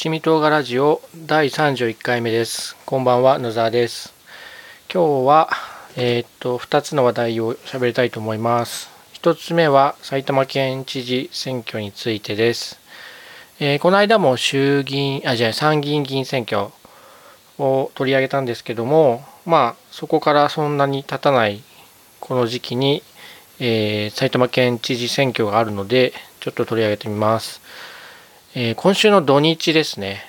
七味唐辛子を第31回目です。こんばんは、野沢です。今日は、えー、っと、2つの話題を喋りたいと思います。1つ目は埼玉県知事選挙についてです。えー、この間も衆議院、あ、じゃあ参議院議員選挙を取り上げたんですけども、まあ、そこからそんなに経たないこの時期に、えー、埼玉県知事選挙があるので、ちょっと取り上げてみます。えー、今週の土日ですね。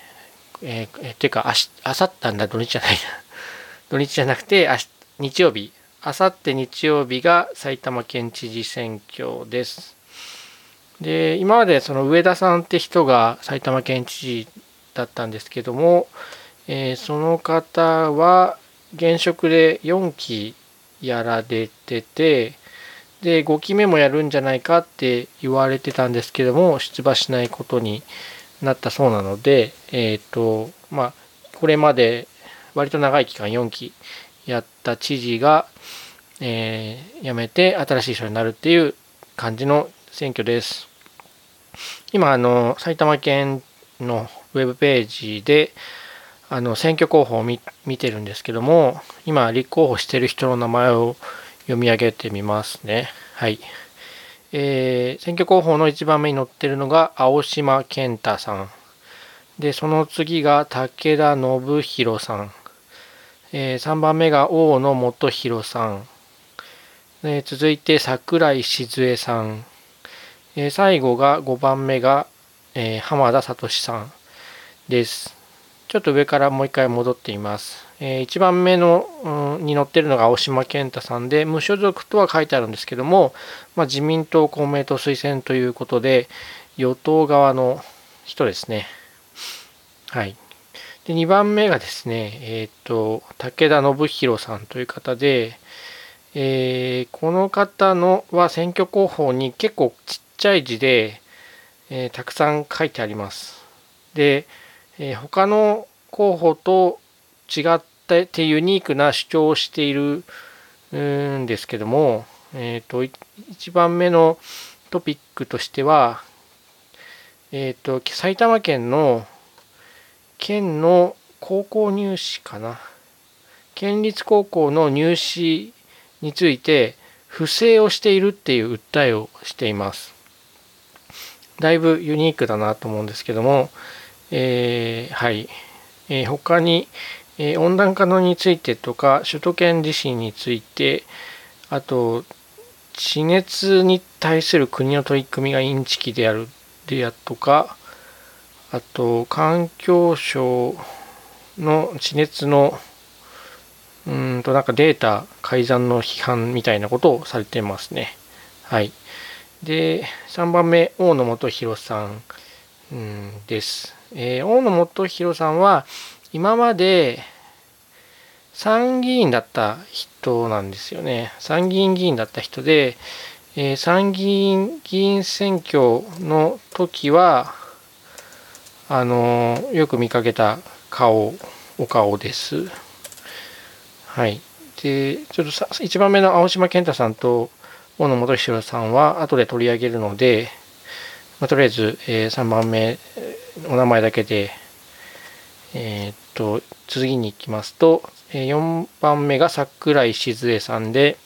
えー、ていうか、あし、あさったんだ、土日じゃないな。土日じゃなくて、あし日曜日。あさって日曜日が埼玉県知事選挙です。で、今までその上田さんって人が埼玉県知事だったんですけども、えー、その方は現職で4期やられてて、で5期目もやるんじゃないかって言われてたんですけども出馬しないことになったそうなのでえっ、ー、とまあこれまで割と長い期間4期やった知事が、えー、辞めて新しい人になるっていう感じの選挙です。今あの埼玉県のウェブページであの選挙候補を見てるんですけども今立候補してる人の名前を読み上げてみますね。はい。えー、選挙候補の1番目に載ってるのが青島健太さん。で、その次が武田信弘さん。えー、3番目が大野元弘さん。で続いて桜井静江さん。えー、最後が5番目が、えー、浜田聡さんです。ちょっと上からもう一回戻っています。え、1番目の、うん、に載ってるのが青島健太さんで、無所属とは書いてあるんですけども、まあ、自民党、公明党推薦ということで、与党側の人ですね。はい。で、2番目がですね、えっ、と、武田信弘さんという方で、えー、この方のは選挙候補に結構ちっちゃい字で、えー、たくさん書いてあります。で、え、他の候補と違ってユニークな主張をしているんですけども、えーと、1番目のトピックとしては、えーと、埼玉県の県の高校入試かな県立高校の入試について不正をしているっていう訴えをしています。だいぶユニークだなと思うんですけども、えー、はい、えー、他に、え、温暖化のについてとか首都圏地震についてあと地熱に対する国の取り組みがインチキであるであとかあと環境省の地熱のうんとなんかデータ改ざんの批判みたいなことをされてますね。はい。で、3番目、大野元弘さん、ん、です。えー、大野元弘さんは今まで参議院だった人なんですよね。参議院議員だった人で、えー、参議院議員選挙の時は、あのー、よく見かけた顔、お顔です。はい。で、ちょっとさ1番目の青島健太さんと大野元弘さんは後で取り上げるので、まあ、とりあえず、えー、3番目、お名前だけで、えー、っと、次に行きますと、4番目が桜井静江さんで、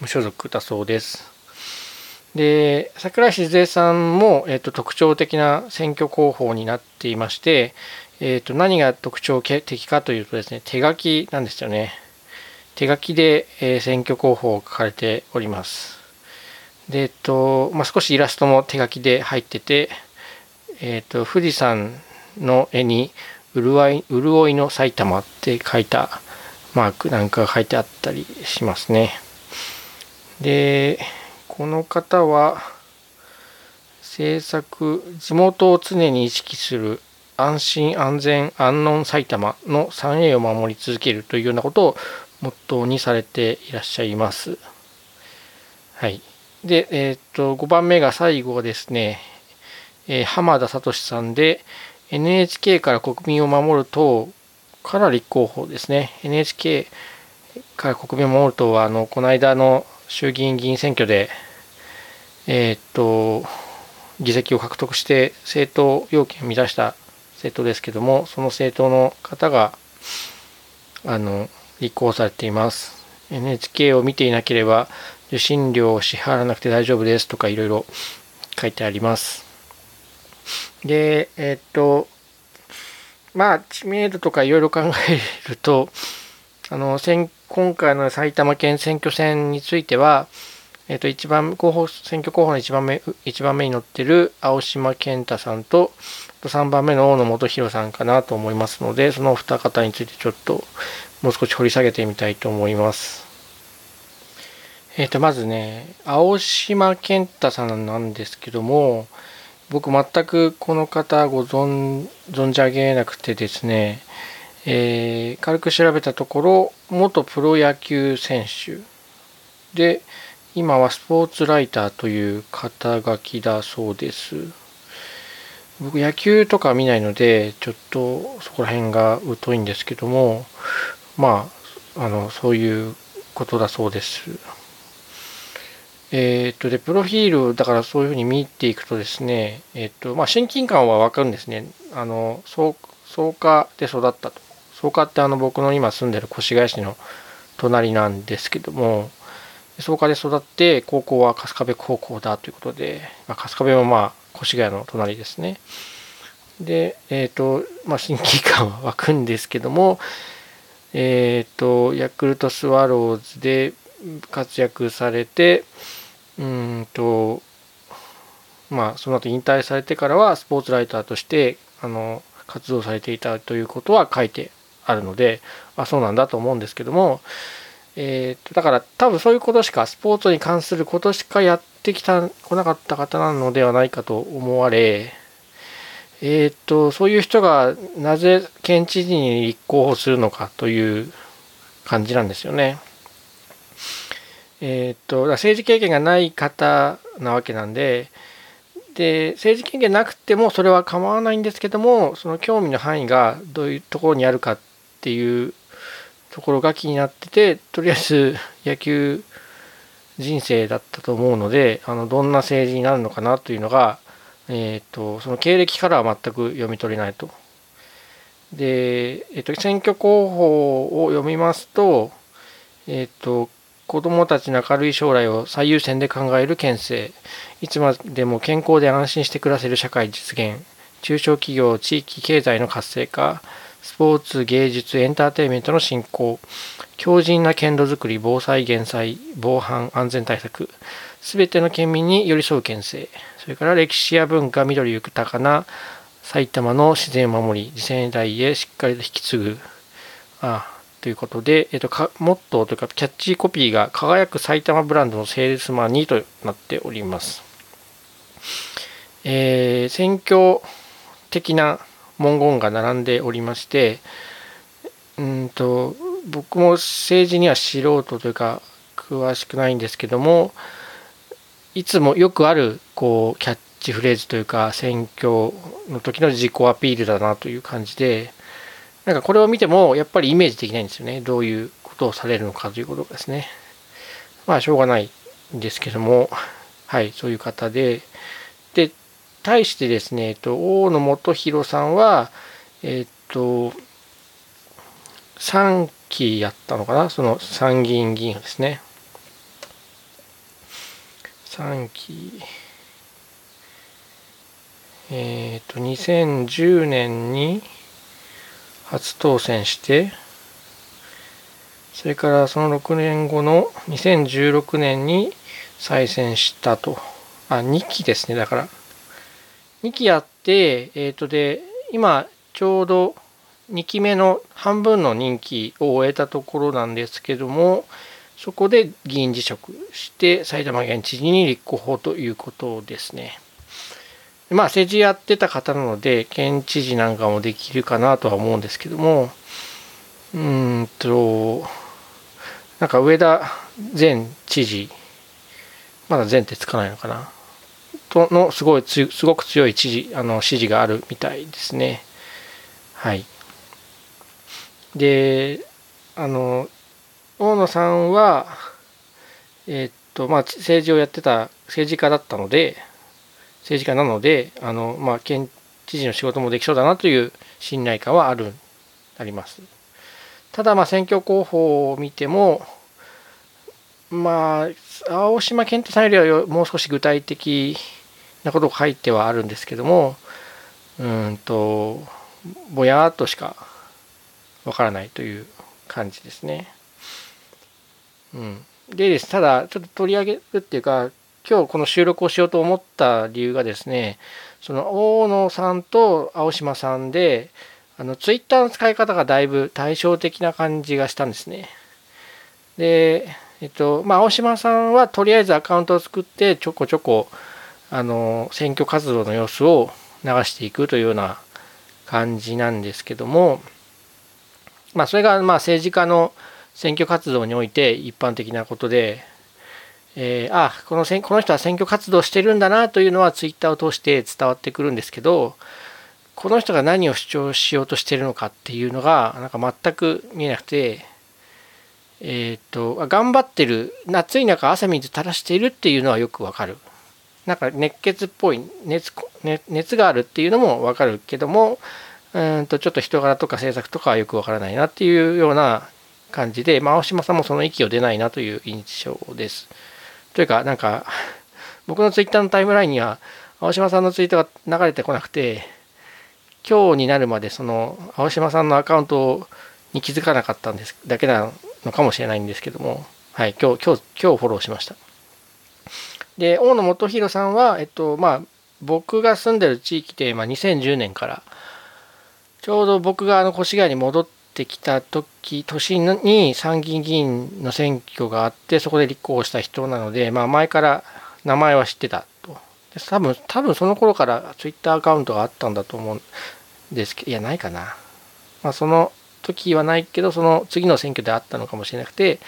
無所属だそうです。で、桜井静江さんも、えー、と特徴的な選挙候補になっていまして、えー、と何が特徴的かというとですね、手書きなんですよね。手書きで、え選挙候補を書かれております。で、えっと、まあ、少しイラストも手書きで入ってて、えっと、富士山の絵に潤い、潤いの埼玉って書いたマークなんかが書いてあったりしますね。で、この方は、政策、地元を常に意識する安心安全安穏埼玉の 3A を守り続けるというようなことをモットーにされていらっしゃいます。はい。で、えっ、と、5番目が最後ですね、えー、浜田聡さんで、NHK から国民を守る党から立候補ですね。NHK から国民を守る党は、あの、この間の衆議院議員選挙で、えっ、と、議席を獲得して政党要件を満たした政党ですけども、その政党の方が、あの、立候補されています。NHK を見ていなければ受信料を支払わなくて大丈夫ですとかいろいろ書いてあります。で、えっと、まあ、知名度とかいろいろ考えると、あの、今回の埼玉県選挙戦については、えっと、一番候補、選挙候補の一番目、一番目に載ってる青島健太さんと、3番目の大野元弘さんかなと思いますので、その二方についてちょっともう少し掘り下げてみたいと思います。えっ、と、まずね、青島健太さんなんですけども、僕全くこの方ご存存じ上げなくてですね、えー、軽く調べたところ、元プロ野球選手で、今はスポーツライターという肩書きだそうです。僕野球とか見ないので、ちょっとそこら辺が疎いんですけども、まあ、あの、そういうことだそうです。えっ、と、で、プロフィール、だからそういうふうに見ていくとですね、えっ、と、まあ、親近感はわかるんですね。あの、草加で育ったと。草加ってあの、僕の今住んでる越谷市の隣なんですけども、草加で育って、高校は春日部高校だということで、まあ、春日部もまあ、越谷の隣ですね。で、えっ、と、まあ、親近感は湧くんですけども、えっ、と、ヤクルトスワローズで活躍されて、うんと、まあ、その後引退されてからはスポーツライターとしてあの活動されていたということは書いてあるので、あ、そうなんだと思うんですけども、えー、とだから多分そういうことしかスポーツに関することしかやってきた来なかった方なのではないかと思われえっ、とそういう人がなぜ県知事に立候補するのかという感じなんですよね。えっ、と、政治経験がない方なわけなんで、で、政治経験なくてもそれは構わないんですけども、その興味の範囲がどういうところにあるかっていうところが気になってて、とりあえず 野球人生だったと思うので、あの、どんな政治になるのかなというのが、えっ、と、その経歴からは全く読み取れないと。で、えっ、と、選挙候補を読みますと、えっ、と、子どもたちの明るい将来を最優先で考える県政。いつまでも健康で安心して暮らせる社会実現。中小企業地域経済の活性化。スポーツ芸術エンターテインメントの振興。強靭な県土づくり防災減災。防犯安全対策。すべての県民に寄り添う県政。それから歴史や文化緑豊かな埼玉の自然を守り次世代へしっかりと引き継ぐ。あ。ということで、えっと、かモットーというかキャッチコピーが輝く埼玉ブランドのセールスマンにとなっております。えー、選挙的な文言が並んでおりまして、うんと僕も政治には素人というか詳しくないんですけどもいつもよくあるこうキャッチフレーズというか選挙の時の自己アピールだなという感じでなんかこれを見てもやっぱりイメージできないんですよね。どういうことをされるのかということですね。まあしょうがないんですけども、はい、そういう方で、で、対してですね、えっと、大野元弘さんは、えっと、3期やったのかなその参議院議員ですね。3期、えっと、2010年に、初当選してそれからその6年後の2016年に再選したとあ2期ですねだから2期やってえっ、ー、とで今ちょうど2期目の半分の任期を終えたところなんですけどもそこで議員辞職して埼玉県知事に立候補ということですね。まあ政治やってた方なので県知事なんかもできるかなとは思うんですけどもうんとなんか上田前知事まだ前ってつかないのかなとのすごいすごく強い知事あの支持があるみたいですね。はい。であの大野さんはえー、っとまあ政治をやってた政治家だったので政治家なのであの、まあ、県知事の仕事もできそうだなという信頼感はあるあります。ただまあ選挙候補を見てもまあ青島健太さんよりはもう少し具体的なことが書いてはあるんですけどもうんとぼやっとしかわからないという感じですね。うん、でですただちょっと取り上げるっていうか今日この収録をしようと思った理由がですねその大野さんと青島さんであのツイッターの使い方がだいぶ対照的な感じがしたんですね。で、えっとまあ、青島さんはとりあえずアカウントを作ってちょこちょこあの選挙活動の様子を流していくというような感じなんですけども、まあ、それがまあ政治家の選挙活動において一般的なことで、えー、あこのこの人は選挙活動してるんだなというのはツイッターを通して伝わってくるんですけどこの人が何を主張しようとしてるのかっていうのがなんか全く見えなくてえっ、と頑張ってる夏い中汗水垂らしているっていうのはよくわかるなんか熱血っぽい熱熱があるっていうのもわかるけどもうんとちょっと人柄とか政策とかはよくわからないなっていうような感じで、まあ、青島さんもその息を出ないなという印象です。というか、なんか、僕のツイッターのタイムラインには、青島さんのツイートが流れてこなくて、今日になるまで、その、青島さんのアカウントに気づかなかったんですだけなのかもしれないんですけども、はい、今日、今日、今日フォローしました。で、大野元弘さんは、えっと、まあ、僕が住んでる地域で、まあ、2010年から、ちょうど僕があの越谷に戻ってきた時年に参議院議員の選挙があってそこで立候補した人なので、まあ、前から名前は知ってたと。多分多分その頃からツイッターアカウントがあったんだと思うんですけどいやないかな、まあ、その時はないけどその次の選挙であったのかもしれなくて、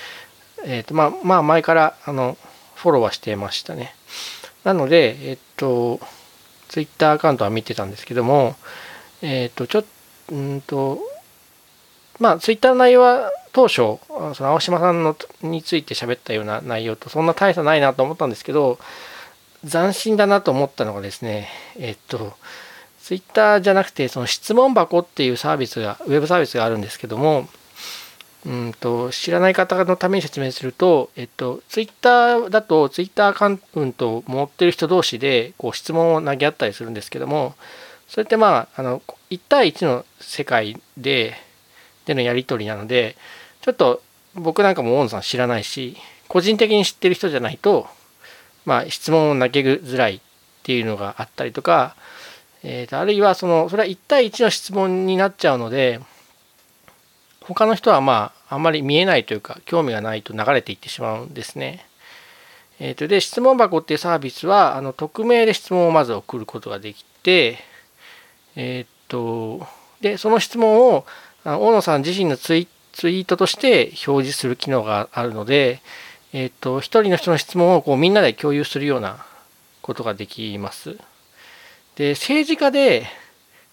えーとまあ、まあ前からあのフォローはしてましたね。なのでえっ、とツイッターアカウントは見てたんですけどもえっ、とちょっとうんとまあ、ツイッターの内容は当初、その青島さんのについて喋ったような内容とそんな大差ないなと思ったんですけど、斬新だなと思ったのがですね、えっと、ツイッターじゃなくて、その質問箱っていうサービスが、ウェブサービスがあるんですけども、うんと知らない方のために説明すると、えっと、ツイッターだと、ツイッターアカウントを持ってる人同士でこう質問を投げ合ったりするんですけども、それってまあ、あの1対1の世界で、でのやり取りなのでちょっと僕なんかも大野さん知らないし個人的に知ってる人じゃないと、まあ、質問を投げづらいっていうのがあったりとか、えー、とあるいはそのそれは1対1の質問になっちゃうので他の人はまああんまり見えないというか興味がないと流れていってしまうんですね。えー、とで質問箱っていうサービスはあの匿名で質問をまず送ることができてえっ、とでその質問を大野さん自身のツイツイートとして表示する機能があるので、えっ、と、一人の人の質問をこうみんなで共有するようなことができます。で、政治家で、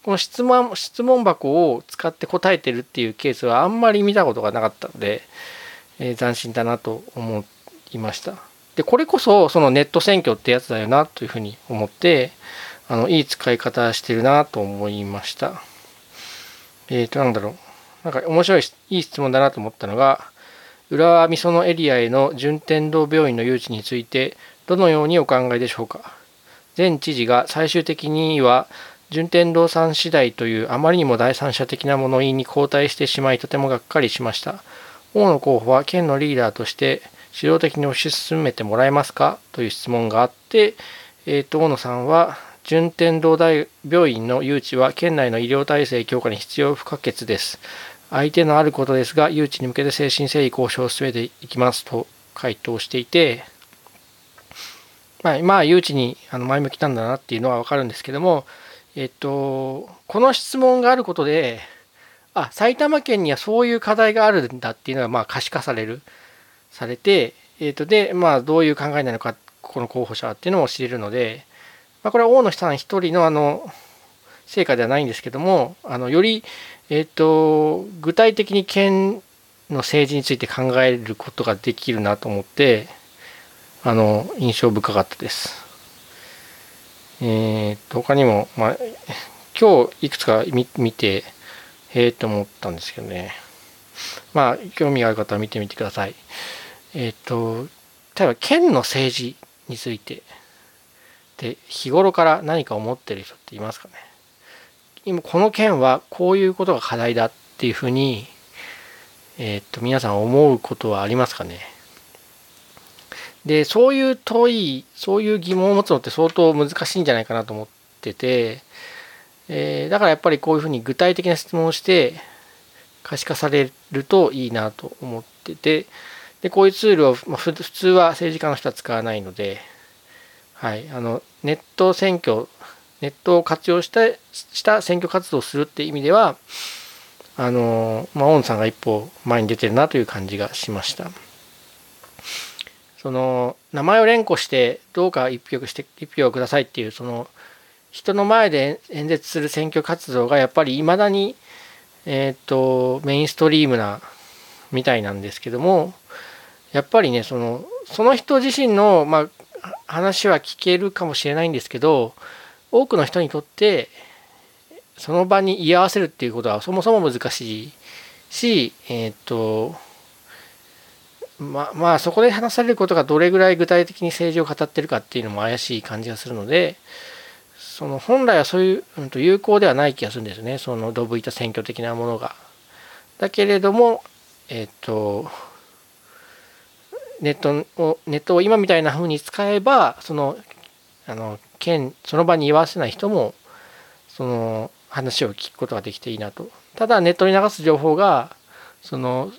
この質問質問箱を使って答えてるっていうケースはあんまり見たことがなかったので、えー、斬新だなと思いました。で、これこそそのネット選挙ってやつだよなというふうに思って、あの、いい使い方してるなと思いました。えっ、ー、と、なんだろう。なんか面白い、いい質問だなと思ったのが、浦和美園エリアへの順天堂病院の誘致について、どのようにお考えでしょうか。前知事が最終的には、順天堂さん次第というあまりにも第三者的な物言いに後退してしまいとてもがっかりしました。大野候補は県のリーダーとして指導的に推し進めてもらえますか？という質問があって、えーと大野さんは順天堂大病院の誘致は県内の医療体制強化に必要不可欠です。相手のあることですが、誘致に向けて誠心誠意交渉を進めていきますと回答していて、まあ、まあ、誘致にあの前向きなんだなっていうのはわかるんですけども、えっと、この質問があることで、あ、埼玉県にはそういう課題があるんだっていうのが、まあ、可視化される、されて、えっと、で、まあ、どういう考えなのか、この候補者っていうのも知れるので、まあ、これは大野さん一人のあの成果ではないんですけどもあのより、えーと、具体的に県の政治について考えることができるなと思ってあの印象深かったです。えー、と他にも、まあ、今日いくつか見て、へえと思ったんですけどね。まあ、興味がある方は見てみてください。えっ、ー、と、例えば県の政治について、で、日頃から何か思ってる人っていますかね？今、この県はこういうことが課題だっていうふうに、えっ、と、皆さん思うことはありますかね？で、そういう問い、そういう疑問を持つのって相当難しいんじゃないかなと思ってて、えー、だからやっぱりこういうふうに具体的な質問をして可視化されるといいなと思ってて、で、こういうツールを、まあ、普通は政治家の人は使わないので、はい、あの、ネット選挙、ネットを活用したした選挙活動をするっていう意味では、あの、まあ、大野さんが一歩前に出てるなという感じがしました。その、名前を連呼して、どうか一票して、一票をくださいっていう、その、人の前で演説する選挙活動がやっぱり未だに、えっ、ー、と、メインストリームなみたいなんですけども、やっぱりね、その、その人自身の、まあ、話は聞けるかもしれないんですけど、多くの人にとって、その場に居合わせるっていうことはそもそも難しいし、えっ、ー、と、ままあそこで話されることがどれぐらい具体的に政治を語ってるかっていうのも怪しい感じがするのでその本来はそういう、うん、と有効ではない気がするんですねそのドブ板選挙的なものが。だけれどもえっ、ー、とネットをネットを今みたいな風に使えばそのあの県その場に居合わせない人もその話を聞くことができていいなと。ただネットに流す情報がその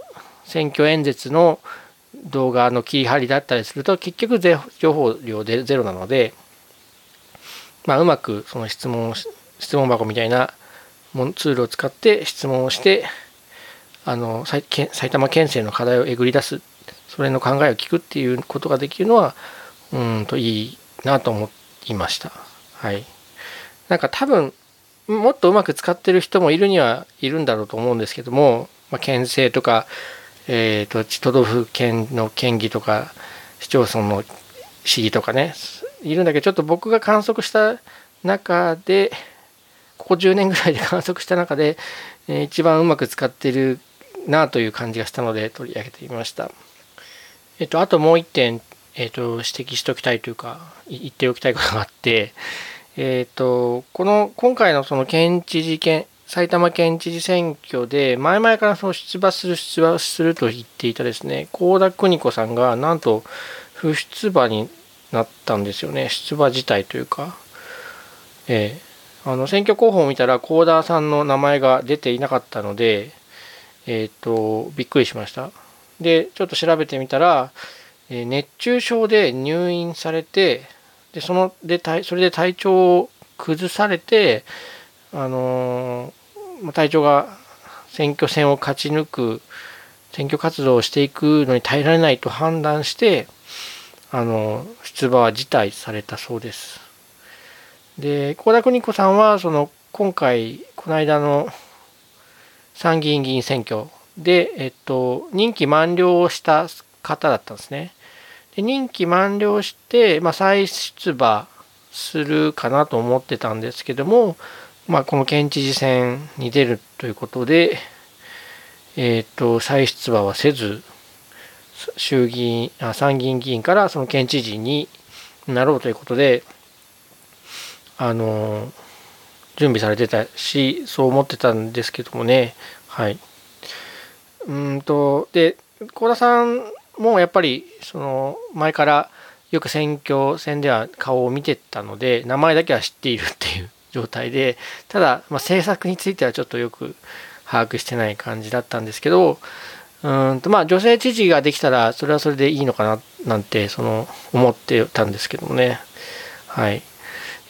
選挙演説の動画の切り張りだったりすると結局情報量でゼロなので、まあ、うまくその質問質問箱みたいなツールを使って質問をしてあの埼玉県政の課題をえぐり出すそれの考えを聞くっていうことができるのはうんといいなと思いました。はい。なんか多分もっとうまく使ってる人もいるにはいるんだろうと思うんですけども、まあ、県政とかえーと、都道府県の県議とか市町村の市議とかねいるんだけどちょっと僕が観測した中でここ10年ぐらいで観測した中で、えー、一番うまく使ってるなという感じがしたので取り上げてみました。えっ、とあともう一点、えーと、指摘しておきたいというか言っておきたいことがあって えっ、とこの今回のその県知事権埼玉県知事選挙で前々からその出馬する出馬すると言っていたですね幸田邦子さんがなんと不出馬になったんですよね。出馬自体というか、えー、あの選挙候補を見たら幸田さんの名前が出ていなかったのでえっ、とびっくりしました。でちょっと調べてみたら、え、熱中症で入院されてでそのでそれで体調を崩されてあの隊長が選挙戦を勝ち抜く選挙活動をしていくのに耐えられないと判断してあの出馬は辞退されたそうです。で幸田邦子さんはその今回この間の参議院議員選挙で、えっと、任期満了をした方だったんですね。で任期満了して、まあ、再出馬するかなと思ってたんですけどもまあ、この県知事選に出るということで、えっ、と、再出馬はせず、衆議院あ、参議院議員からその県知事になろうということで、あの、準備されてたし、そう思ってたんですけどもね、はい。うんと、で、幸田さんもやっぱり、その、前からよく選挙戦では顔を見てたので、名前だけは知っているっていう状態でただ、まあ、政策についてはちょっとよく把握してない感じだったんですけどうんとまあ女性知事ができたらそれはそれでいいのかななんてその思ってたんですけどもね。はい。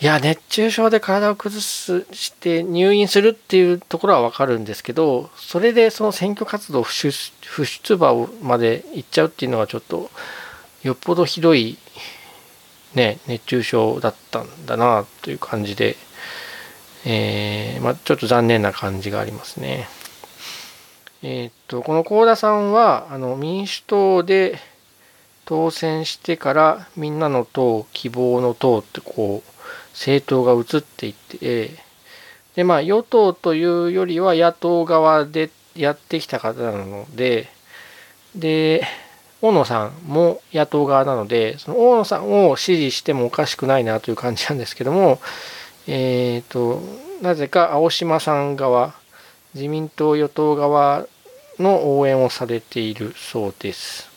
いや熱中症で体を崩すして入院するっていうところは分かるんですけどそれでその選挙活動不出馬まで行っちゃうっていうのはちょっとよっぽどひどいね熱中症だったんだなという感じでえー、まあ、ちょっと残念な感じがありますね。えー、っと、この幸田さんは、あの、民主党で当選してから、みんなの党、希望の党ってこう、政党が移っていって、で、まあ、与党というよりは野党側でやってきた方なので、で、大野さんも野党側なので、その大野さんを支持してもおかしくないなという感じなんですけども、えっ、ー、と、なぜか青島さん側、自民党与党側の応援をされているそうです。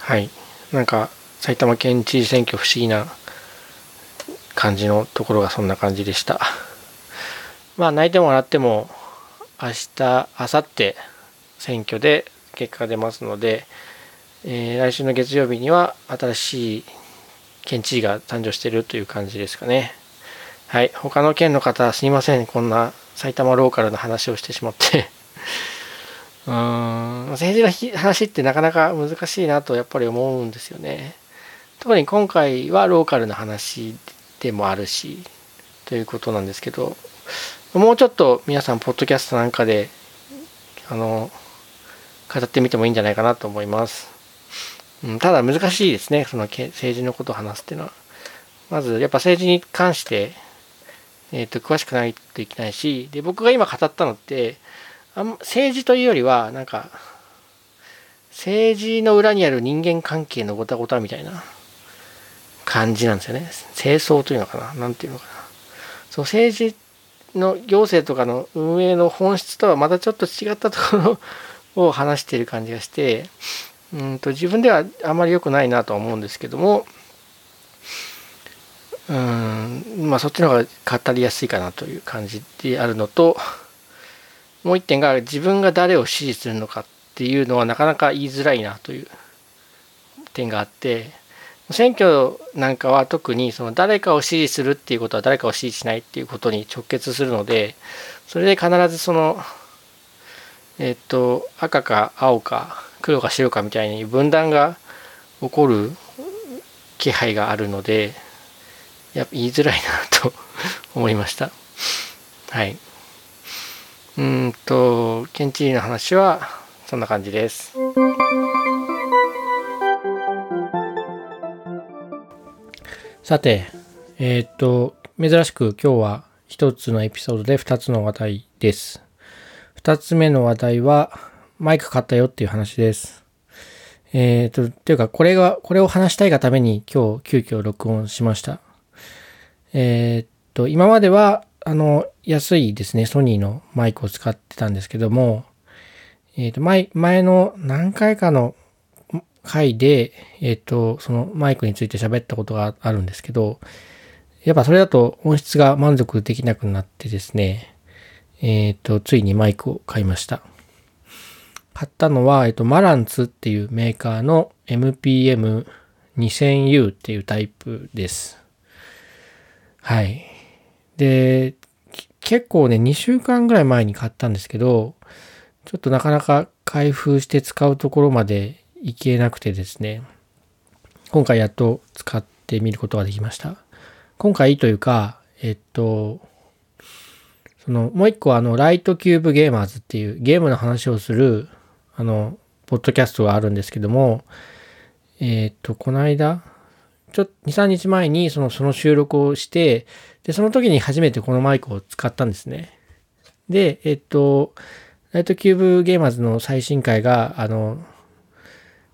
はい。なんか、埼玉県知事選挙不思議な感じのところがそんな感じでした。まあ、泣いても笑っても、明日、明後日、選挙で結果が出ますので、えー、来週の月曜日には新しい県知事が誕生しているという感じですかね。はい。他の県の方、すいません。こんな埼玉ローカルの話をしてしまって うーん。政治の話ってなかなか難しいなとやっぱり思うんですよね。特に今回はローカルな話でもあるし、ということなんですけど、もうちょっと皆さん、ポッドキャストなんかで、あの、語ってみてもいいんじゃないかなと思います。うん、ただ難しいですね、その政治のことを話すっていうのは。まず、やっぱ政治に関して、えっ、ー、と、詳しくないといけないし、で、僕が今語ったのって、あん政治というよりは、なんか、政治の裏にある人間関係のごたごたみたいな感じなんですよね。清掃というのかななんていうのかな。そう、政治の行政とかの運営の本質とはまたちょっと違ったところを話している感じがして、うんと自分ではあまり良くないなとは思うんですけども、うんまあそっちの方が語りやすいかなという感じであるのともう一点が自分が誰を支持するのかっていうのはなかなか言いづらいなという点があって選挙なんかは特にその誰かを支持するっていうことは誰かを支持しないっていうことに直結するのでそれで必ずそのえっと赤か青か黒か白かみたいに分断が起こる気配があるのでやっぱ言いづらいなと 思いました。はい。うんと、ケンチリの話はそんな感じです。さて、えっ、と、珍しく今日は一つのエピソードで二つの話題です。二つ目の話題は、マイク買ったよっていう話です。えっ、ー、と、いうか、これが、これを話したいがために今日急遽録音しました。えー、っと、今までは、あの、安いですね、ソニーのマイクを使ってたんですけども、え、っと、前、前の何回かの回で、えっと、そのマイクについて喋ったことがあるんですけど、やっぱそれだと音質が満足できなくなってですね、えっと、ついにマイクを買いました。買ったのは、えっと、マランツっていうメーカーの MPM2000U っていうタイプです。はい。で、結構ね、2週間ぐらい前に買ったんですけど、ちょっとなかなか開封して使うところまでいけなくてですね、今回やっと使ってみることができました。今回というか、えっと、その、もう一個あの、ライトキューブゲーマーズっていうゲームの話をする、あの、ポッドキャストがあるんですけども、えっと、この間、ちょっと2、3日前にそのその収録をして、で、その時に初めてこのマイクを使ったんですね。で、えっと、ライトキューブゲーマーズの最新回が、あの、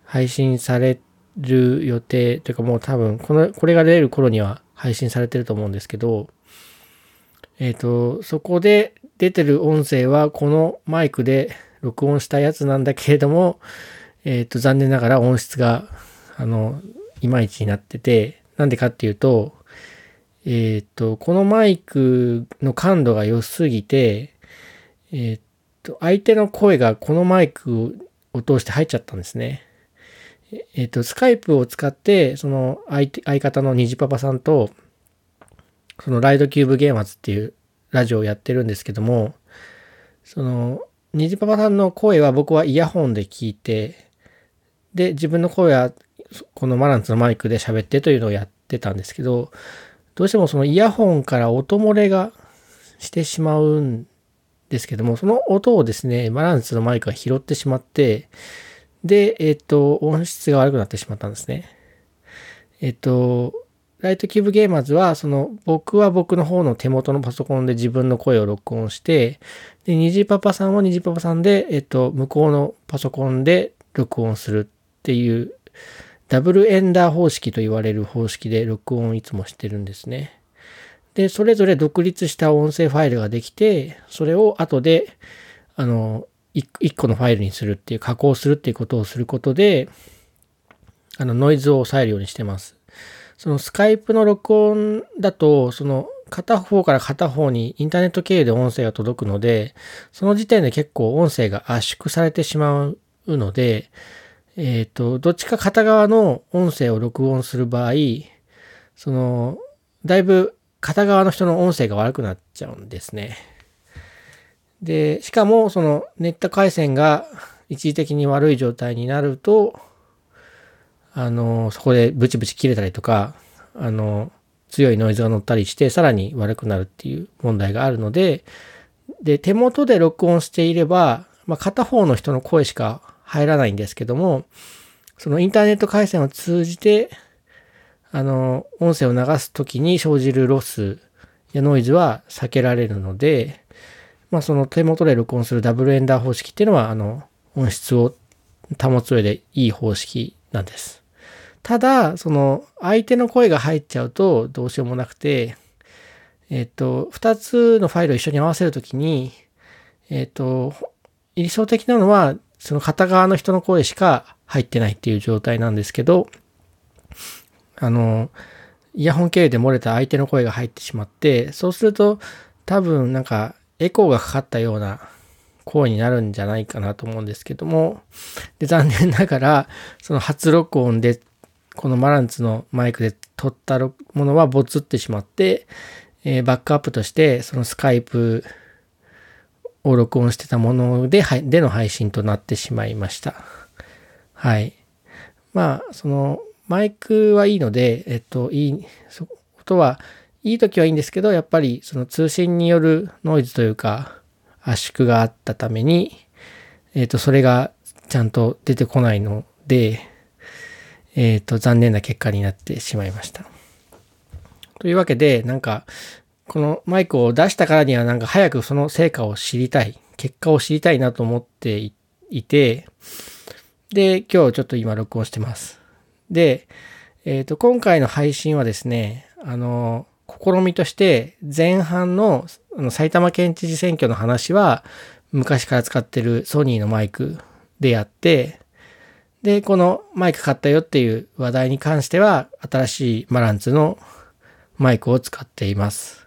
配信される予定というかもう多分、この、これが出る頃には配信されてると思うんですけど、えっと、そこで出てる音声はこのマイクで録音したやつなんだけれども、えっと、残念ながら音質が、あの、いまいちになってて、なんでかっていうと、えっ、ー、と、このマイクの感度が良すぎて、えっ、と、相手の声がこのマイクを通して入っちゃったんですね。えっ、ー、と、スカイプを使って、その相相方の虹パパさんと、そのライドキューブゲーマーズっていうラジオをやってるんですけども、その、虹パパさんの声は僕はイヤホンで聞いて、で、自分の声はこのマランツのマイクで喋ってというのをやってたんですけど、どうしてもそのイヤホンから音漏れがしてしまうんですけども、その音をですね、マランツのマイクが拾ってしまって、で、えっ、と、音質が悪くなってしまったんですね。えっ、と、ライトキューブゲーマーズは、その、僕は僕の方の手元のパソコンで自分の声を録音して、で、ニジパパさんはニジパパさんで、えっと、向こうのパソコンで録音するっていう、ダブルエンダー方式と言われる方式で録音いつもしてるんですね。で、それぞれ独立した音声ファイルができて、それを後で、あの、一個のファイルにするっていう、加工するっていうことをすることで、あの、ノイズを抑えるようにしてます。そのスカイプの録音だと、その片方から片方にインターネット経由で音声が届くので、その時点で結構音声が圧縮されてしまうので、えっ、ー、と、どっちか片側の音声を録音する場合、その、だいぶ片側の人の音声が悪くなっちゃうんですね。で、しかもそのネット回線が一時的に悪い状態になると、あの、そこでブチブチ切れたりとか、あの、強いノイズが乗ったりして、さらに悪くなるっていう問題があるので、で、手元で録音していれば、まあ、片方の人の声しか入らないんですけども、そのインターネット回線を通じて、あの、音声を流すときに生じるロスやノイズは避けられるので、まあ、その手元で録音するダブルエンダー方式っていうのは、あの、音質を保つ上でいい方式なんです。ただ、その、相手の声が入っちゃうとどうしようもなくて、えっ、と、二つのファイルを一緒に合わせるときに、えっ、と、理想的なのは、その片側の人の声しか入ってないっていう状態なんですけど、あの、イヤホン経由で漏れた相手の声が入ってしまって、そうすると多分なんかエコーがかかったような声になるんじゃないかなと思うんですけども、で残念ながら、その初録音でこのマランツのマイクで撮ったものはボツってしまって、えー、バックアップとしてそのスカイプを録音してたもので、での配信となってしまいました。はい。まあ、そのマイクはいいので、えっと、いい、音はいい時はいいんですけど、やっぱりその通信によるノイズというか圧縮があったために、えっと、それがちゃんと出てこないので、えっ、ー、と、残念な結果になってしまいました。というわけで、なんか、このマイクを出したからにはなんか早くその成果を知りたい、結果を知りたいなと思っていて、で、今日ちょっと今録音してます。で、えっ、ー、と、今回の配信はですね、あの、試みとして前半の埼玉県知事選挙の話は昔から使ってるソニーのマイクでやって、で、このマイク買ったよっていう話題に関しては、新しいマランツのマイクを使っています。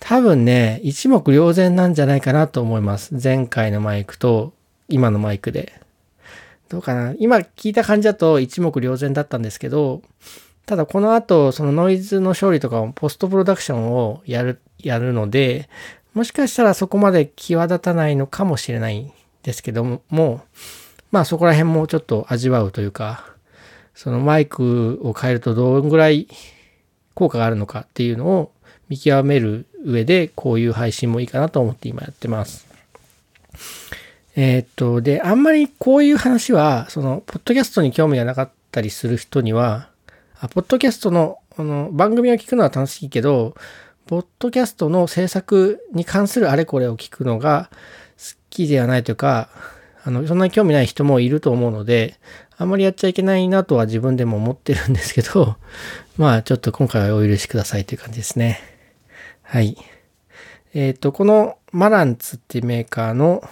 多分ね、一目瞭然なんじゃないかなと思います。前回のマイクと今のマイクで。どうかな今聞いた感じだと一目瞭然だったんですけど、ただこの後、そのノイズの処理とかもポストプロダクションをやる、やるので、もしかしたらそこまで際立たないのかもしれないんですけども、まあそこら辺もちょっと味わうというか、そのマイクを変えるとどんぐらい効果があるのかっていうのを見極める上でこういう配信もいいかなと思って今やってます。えー、っと、で、あんまりこういう話は、その、ポッドキャストに興味がなかったりする人には、ポッドキャストの、あの、番組を聞くのは楽しいけど、ポッドキャストの制作に関するあれこれを聞くのが好きではないというか、あの、そんなに興味ない人もいると思うので、あんまりやっちゃいけないなとは自分でも思ってるんですけど、まあちょっと今回はお許しくださいという感じですね。はい。えっ、ー、と、このマランツっていうメーカーの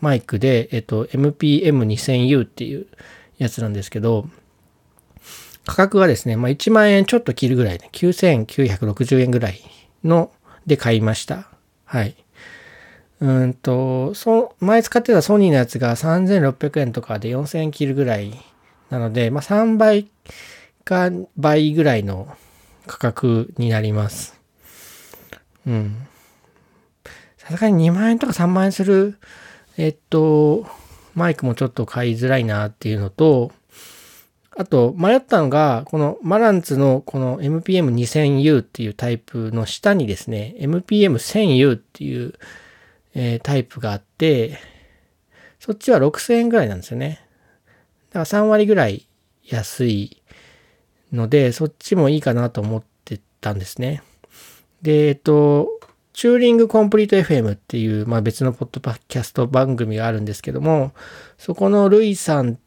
マイクで、えっ、ー、と、MPM2000U っていうやつなんですけど、価格がですね、まあ1万円ちょっと切るぐらいで、9960円ぐらいので買いました。はい。うんと、そ、前使ってたソニーのやつが3600円とかで4000円切るぐらいなので、まあ3倍か倍ぐらいの価格になります。うん。さすがに2万円とか3万円する、えっと、マイクもちょっと買いづらいなっていうのと、あと迷ったのが、このマランツのこの MPM2000U っていうタイプの下にですね、MPM1000U っていうえー、タイプがあって、そっちは6000円ぐらいなんですよね。だから3割ぐらい安いので、そっちもいいかなと思ってたんですね。で、えっと、チューリングコンプリート FM っていう、まあ、別のポッドキャスト番組があるんですけども、そこのルイさん、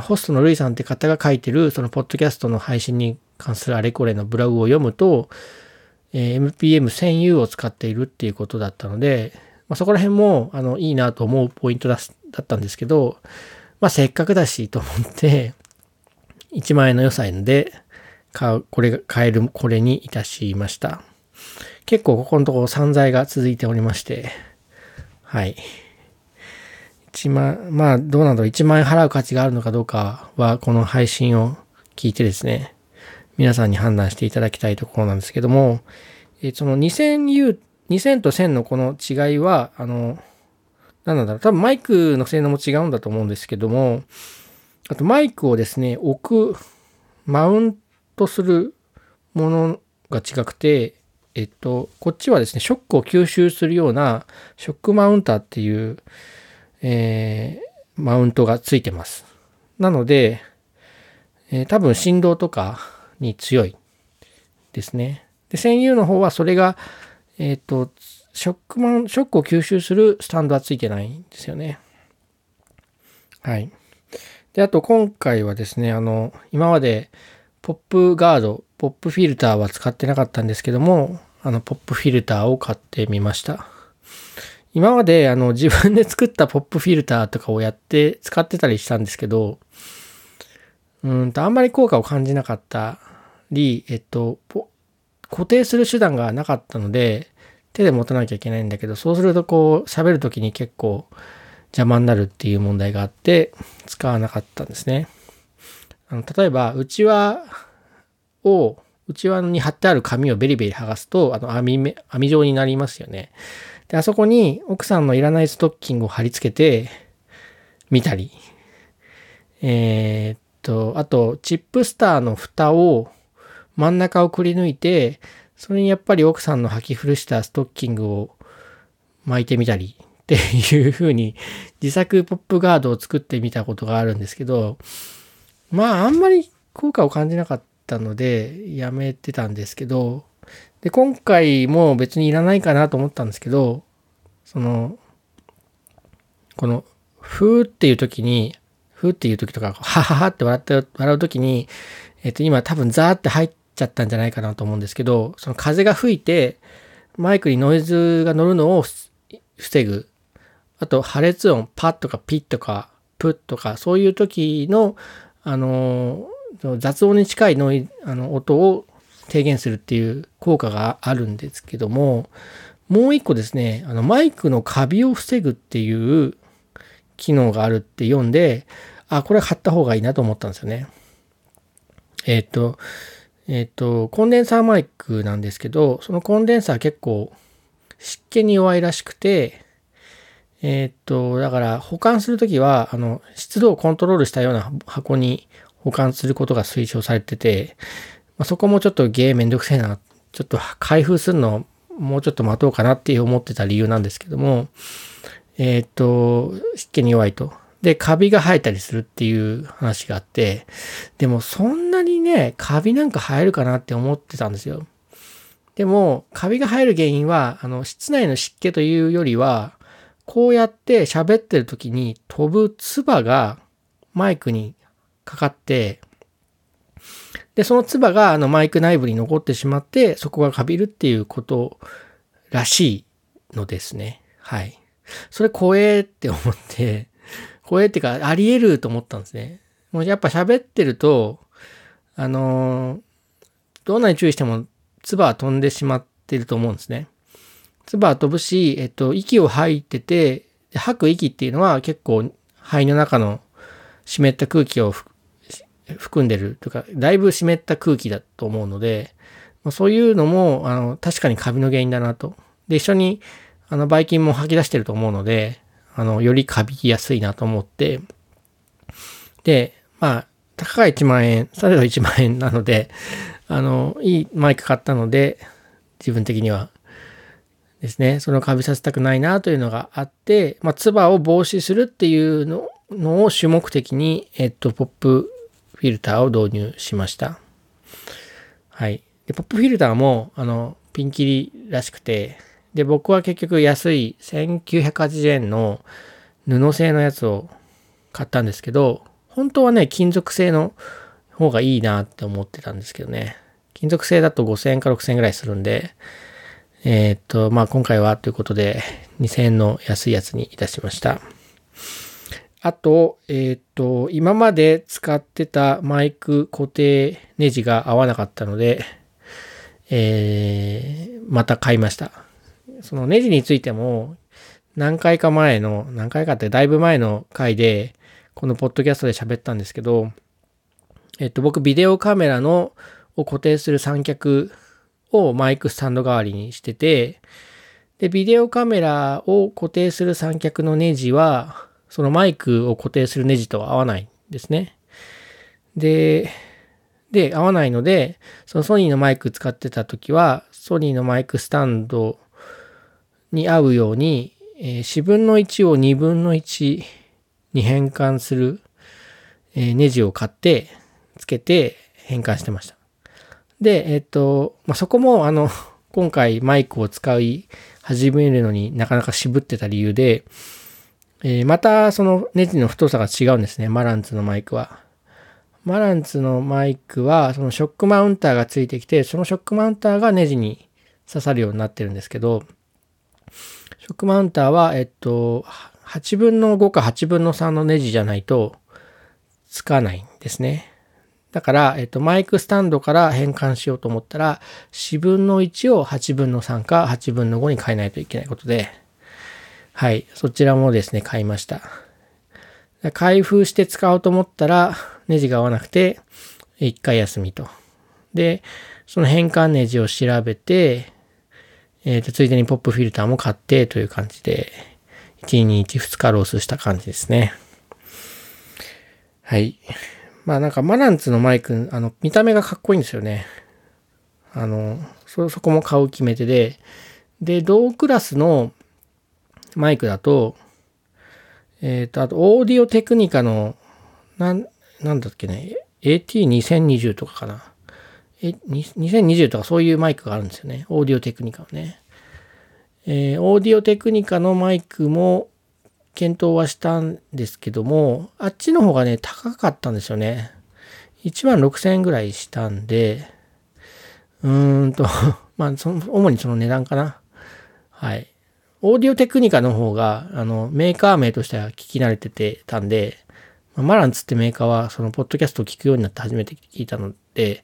ホストのルイさんって方が書いてる、そのポッドキャストの配信に関するあれこれのブログを読むと、えー、MPM1000U を使っているっていうことだったので、まあ、そこら辺も、あの、いいなと思うポイントだったんですけど、まあ、せっかくだしと思って、1万円の予算で、買う、これが、買える、これにいたしました。結構ここのところ散財が続いておりまして、はい。1万、まあどうなんだろう、1万円払う価値があるのかどうかは、この配信を聞いてですね、皆さんに判断していただきたいところなんですけども、えその 2000U、2000と1000のこの違いは、あの、何なんだろう、多分マイクの性能も違うんだと思うんですけども、あとマイクをですね、置く、マウントするものが違くて、えっと、こっちはですね、ショックを吸収するような、ショックマウンターっていう、えー、マウントがついてます。なので、えー、多分振動とかに強いですね。で、専用の方はそれが、えっ、ー、と、ショックマン、ショックを吸収するスタンドはついてないんですよね。はい。で、あと今回はですね、あの、今までポップガード、ポップフィルターは使ってなかったんですけども、あの、ポップフィルターを買ってみました。今まであの自分で作ったポップフィルターとかをやって使ってたりしたんですけど、うんとあんまり効果を感じなかったり、えっと、固定する手段がなかったので、手で持たなきゃいけないんだけど、そうするとこう喋るときに結構邪魔になるっていう問題があって、使わなかったんですね。あの例えば、うちわを、うちわに貼ってある紙をベリベリ剥がすと、あの網、網状になりますよね。で、あそこに奥さんのいらないストッキングを貼り付けて、見たり。えー、っと、あと、チップスターの蓋を、真ん中をくり抜いて、それにやっぱり奥さんの履き古したストッキングを巻いてみたりっていう風に自作ポップガードを作ってみたことがあるんですけど、まああんまり効果を感じなかったのでやめてたんですけど、で、今回も別にいらないかなと思ったんですけど、その、この、ふーっていう時に、ふーっていう時とか、はははって笑って、笑う時に、えっと、今多分ザーって入っちゃったんじゃないかなと思うんですけど、その風が吹いて、マイクにノイズが乗るのを防ぐ。あと、破裂音、パッとかピッとか、プッとか、そういう時の、あの、雑音に近いノイあの音を低減するっていう効果があるんですけども、もう一個ですね、あのマイクのカビを防ぐっていう機能があるって読んで、あ、これ貼った方がいいなと思ったんですよね。えっ、ー、と、えっ、ー、と、コンデンサーマイクなんですけど、そのコンデンサー結構湿気に弱いらしくて、えっ、と、だから保管するときは、あの、湿度をコントロールしたような箱に保管することが推奨されてて、まあ、そこもちょっとゲーめんどくせえな、ちょっと開封するのもうちょっと待とうかなって思ってた理由なんですけども、えっ、ー、と、湿気に弱いと。で、カビが生えたりするっていう話があって、でもそんなにね、カビなんか生えるかなって思ってたんですよ。でも、カビが生える原因は、あの、室内の湿気というよりは、こうやって喋ってる時に飛ぶ唾がマイクにかかって、で、その唾があのマイク内部に残ってしまって、そこがカビるっていうことらしいのですね。はい。それ怖えって思って、怖えってか、あり得ると思ったんですね。もうやっぱ喋ってると、あのー、どんなに注意しても唾は飛んでしまってると思うんですね。唾は飛ぶし、えっと、息を吐いてて、吐く息っていうのは結構肺の中の湿った空気を含んでるというか、だいぶ湿った空気だと思うので、そういうのも、あの、確かにカビの原因だなと。で、一緒に、あの、ばい菌も吐き出してると思うので、あの、よりカビやすいなと思って、で、まあ、たかが1万円、それが1万円なので、あの、いいマイク買ったので、自分的には。ですね、そのカビさせたくないなというのがあって、まあ、唾を防止するっていうののを主目的に、えっと、ポップフィルターを導入しました。はい。で、ポップフィルターも、あの、ピンキリらしくて、で、僕は結局安い1980円の布製のやつを買ったんですけど、本当はね、金属製の方がいいなって思ってたんですけどね。金属製だと5000円か6000円ぐらいするんで、えー、っと、まあ今回はということで2000円の安いやつにいたしました。あと、えー、っと、今まで使ってたマイク固定ネジが合わなかったので、えー、また買いました。そのネジについても、何回か前の、何回かってだいぶ前の回で、このポッドキャストで喋ったんですけど、えっと、僕、ビデオカメラの、を固定する三脚をマイクスタンド代わりにしてて、で、ビデオカメラを固定する三脚のネジは、そのマイクを固定するネジとは合わないんですね。で、で、合わないので、そのソニーのマイク使ってた時は、ソニーのマイクスタンドに合うように、えー、4分の1を2分の1に変換する、えー、ネジを買って、つけて変換してました。で、えっ、ー、と、まあ、そこも、あの、今回マイクを使い始めるのになかなか渋ってた理由で、えー、またそのネジの太さが違うんですね。マランツのマイクは。マランツのマイクは、そのショックマウンターがついてきて、そのショックマウンターがネジに刺さるようになってるんですけど、ショックマウンターは、えっと、8分の5か8分の3のネジじゃないとつかないんですね。だから、えっと、マイクスタンドから変換しようと思ったら、4分の1を8分の3か8分の5に変えないといけないことで、はい、そちらもですね、買いました。開封して使おうと思ったら、ネジが合わなくて、一回休みと。で、その変換ネジを調べて、えっ、ー、と、ついでにポップフィルターも買ってという感じで、1日2日ロースした感じですね。はい。まあなんかマナンツのマイク、あの、見た目がかっこいいんですよね。あの、そ、そこも買う決め手で、で、同クラスのマイクだと、えっ、ー、と、あと、オーディオテクニカの、なん、なんだっけね、AT2020 とかかな。え、2020とかそういうマイクがあるんですよね。オーディオテクニカのね。えー、オーディオテクニカのマイクも検討はしたんですけども、あっちの方がね、高かったんですよね。1万6000円ぐらいしたんで、うーんと まあ、その、主にその値段かな。はい。オーディオテクニカの方が、あの、メーカー名としては聞き慣れててたんで、まマランツってメーカーは、その、ポッドキャストを聞くようになって初めて聞いたので、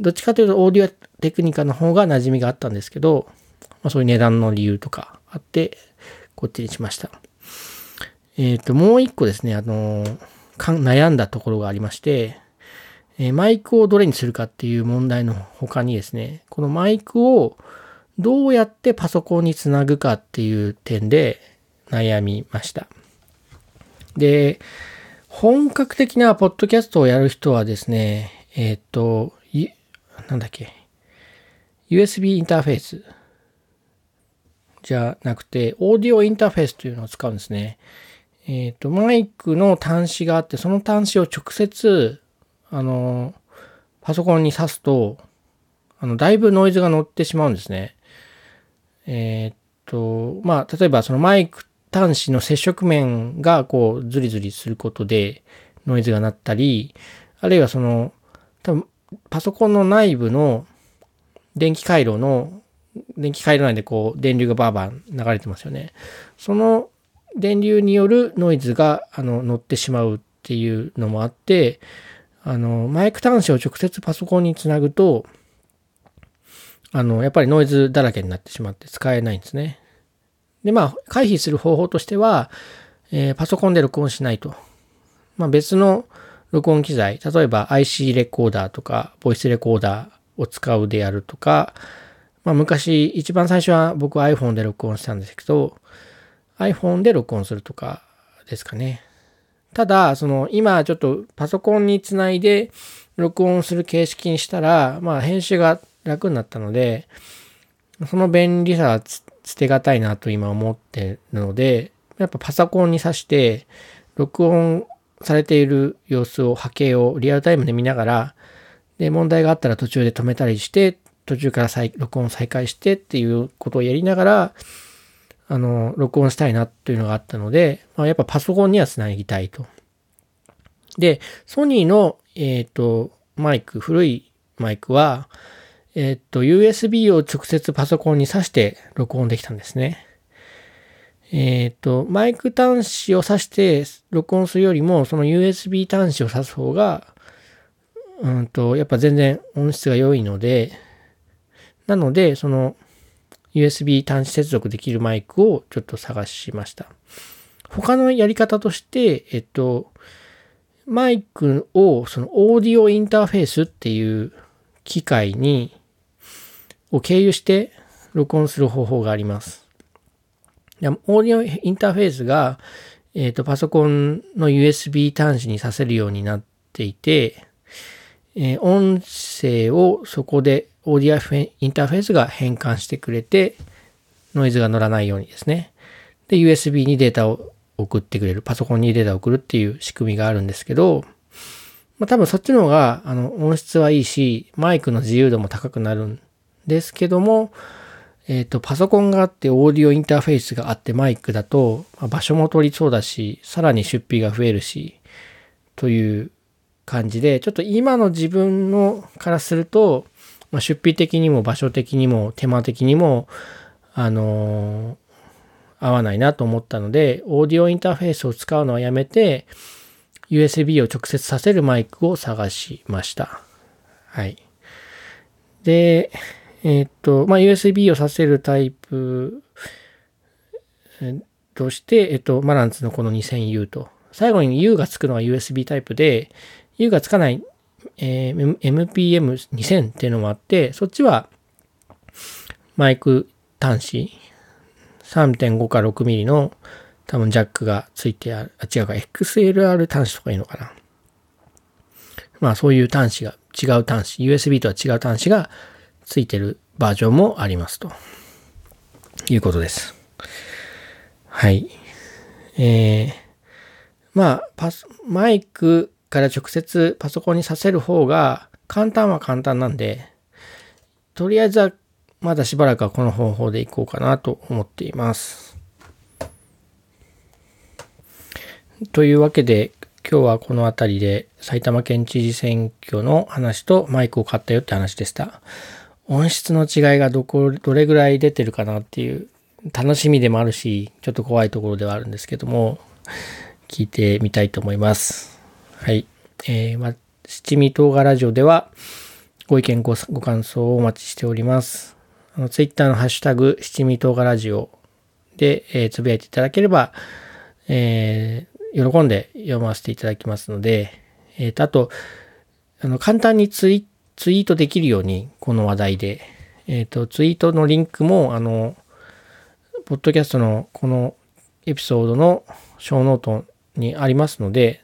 どっちかというと、オーディオテクニカの方が馴染みがあったんですけど、まあ、そういう値段の理由とかあって、こっちにしました。えっ、ー、と、もう一個ですね、あの、悩んだところがありまして、え、マイクをどれにするかっていう問題の他にですね、このマイクをどうやってパソコンにつなぐかっていう点で悩みました。で、本格的なポッドキャストをやる人はですね、えっ、ー、と、なんだっけ、USB インターフェースじゃなくて、オーディオインターフェースというのを使うんですね。えっ、ー、と、マイクの端子があって、その端子を直接、あの、パソコンに挿すと、あの、だいぶノイズが乗ってしまうんですね。えっ、と、まあ、例えばそのマイク端子の接触面がこう、ズリズリすることでノイズが鳴ったり、あるいはその、多分、パソコンの内部の電気回路の、電気回路内でこう、電流がバーバー流れてますよね。その電流によるノイズがあの乗ってしまうっていうのもあって、あの、マイク端子を直接パソコンにつなぐと、あの、やっぱりノイズだらけになってしまって使えないんですね。で、まあ、回避する方法としては、えー、パソコンで録音しないと。まあ、別の録音機材、例えば IC レコーダーとか、ボイスレコーダーを使うであるとか、まあ、昔、一番最初は僕 iPhone で録音したんですけど、iPhone で録音するとかですかね。ただ、その今ちょっとパソコンにつないで録音する形式にしたら、まあ編集が楽になったので、その便利さは捨てがたいなと今思ってるので、やっぱパソコンに挿して録音されている様子を波形をリアルタイムで見ながら、で、問題があったら途中で止めたりして、途中から再録音再開してっていうことをやりながら、あの、録音したいなっていうのがあったので、まあ、やっぱパソコンにはつなぎたいと。で、ソニーの、えっ、ー、と、マイク、古いマイクは、えっ、と、USB を直接パソコンに挿して録音できたんですね。えっ、と、マイク端子を挿して録音するよりも、その USB 端子を挿す方が、うんと、やっぱ全然音質が良いので、なので、その USB 端子接続できるマイクをちょっと探しました。他のやり方として、えっと、マイクをそのオーディオインターフェースっていう機械に、を経由して録音する方法があります。オーディオインターフェースが、えっ、と、パソコンの USB 端子にさせるようになっていて、えー、音声をそこでオーディオインターフェースが変換してくれて、ノイズが乗らないようにですね。で、USB にデータを送ってくれる、パソコンにデータを送るっていう仕組みがあるんですけど、まあ多分そっちの方が、あの、音質はいいし、マイクの自由度も高くなるんですけども、えっ、と、パソコンがあって、オーディオインターフェースがあって、マイクだと、ま、場所も取りそうだし、さらに出費が増えるし、という感じで、ちょっと今の自分のからすると、まあ、出費的にも場所的にも手間的にも、あのー、合わないなと思ったので、オーディオインターフェースを使うのはやめて、USB を直接させるマイクを探しました。はい。で、えっ、と、まあ、USB をさせるタイプとして、えっ、と、マランツのこの 2000U と、最後に U がつくのは USB タイプで、U がつかないえー、MPM2000 っていうのもあって、そっちはマイク端子3.5か 6mm の多分ジャックがついてある、あ、違うか、XLR 端子とかいいのかな。まあそういう端子が、違う端子、USB とは違う端子がついてるバージョンもありますということです。はい。えー、まあ、パス、マイクから直接パソコンにさせる方が簡単は簡単なんで、とりあえずはまだしばらくはこの方法でいこうかなと思っています。というわけで今日はこの辺りで埼玉県知事選挙の話とマイクを買ったよって話でした。音質の違いがどこ、どれぐらい出てるかなっていう楽しみでもあるし、ちょっと怖いところではあるんですけども、聞いてみたいと思います。はい。えー、ま、七味唐辛ラジオでは、ご意見ご、ご感想をお待ちしております。あの、ツイッターのハッシュタグ、七味唐辛ラジオで、えー、つぶやいていただければ、えー、喜んで読ませていただきますので、えっ、ー、と、あと、あの、簡単にツイッツイートできるように、この話題で、えっ、ー、と、ツイートのリンクも、あの、ポッドキャストのこのエピソードの show note にありますので、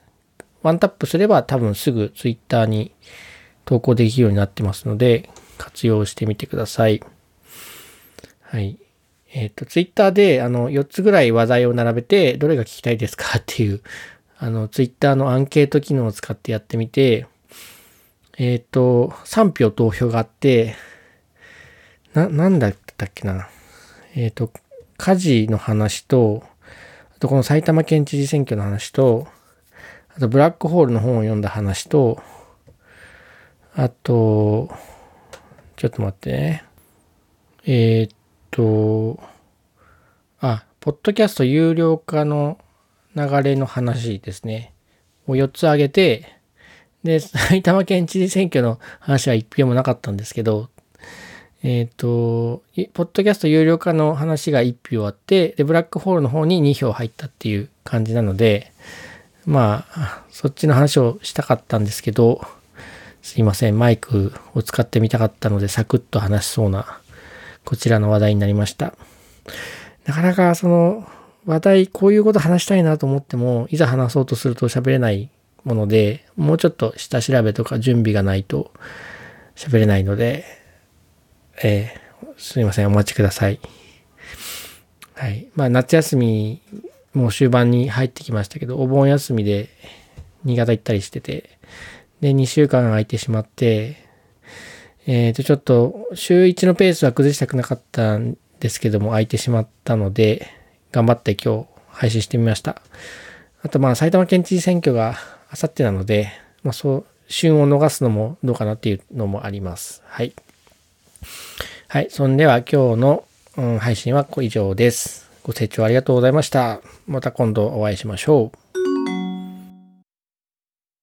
ワンタップすれば多分すぐ Twitter に投稿できるようになってますので、活用してみてください。はい。えっ、ー、と、Twitter であの4つぐらい話題を並べて、どれが聞きたいですかっていう、あの、Twitter のアンケート機能を使ってやってみて、えっ、ー、と、3票投票があって、な、なんだったっけな。えっ、ー、と、家事の話と、あとこの埼玉県知事選挙の話と、あと、ブラックホールの本を読んだ話と、あと、ちょっと待ってね。えー、っと、あ、ポッドキャスト有料化の流れの話ですね。を4つ挙げて、で、埼玉県知事選挙の話は1票もなかったんですけど、えっ、と、ポッドキャスト有料化の話が1票あって、で、ブラックホールの方に2票入ったっていう感じなので、まあ、そっちの話をしたかったんですけど、すいません、マイクを使ってみたかったので、サクッと話しそうな、こちらの話題になりました。なかなかその話題、こういうこと話したいなと思っても、いざ話そうとすると喋れないもので、もうちょっと下調べとか準備がないと喋れないので、えー、すいません、お待ちください。はい。まあ、夏休みもう終盤に入ってきましたけど、お盆休みで新潟行ったりしてて、で、2週間空いてしまって、えっ、と、ちょっと、週1のペースは崩したくなかったんですけども、空いてしまったので、頑張って今日配信してみました。あと、まあ、埼玉県知事選挙があさってなので、まあ、そう、旬を逃すのもどうかなっていうのもあります。はい。はい。そんでは今日の、うん、配信は以上です。ご清聴ありがとうございました。また今度お会いしましょう。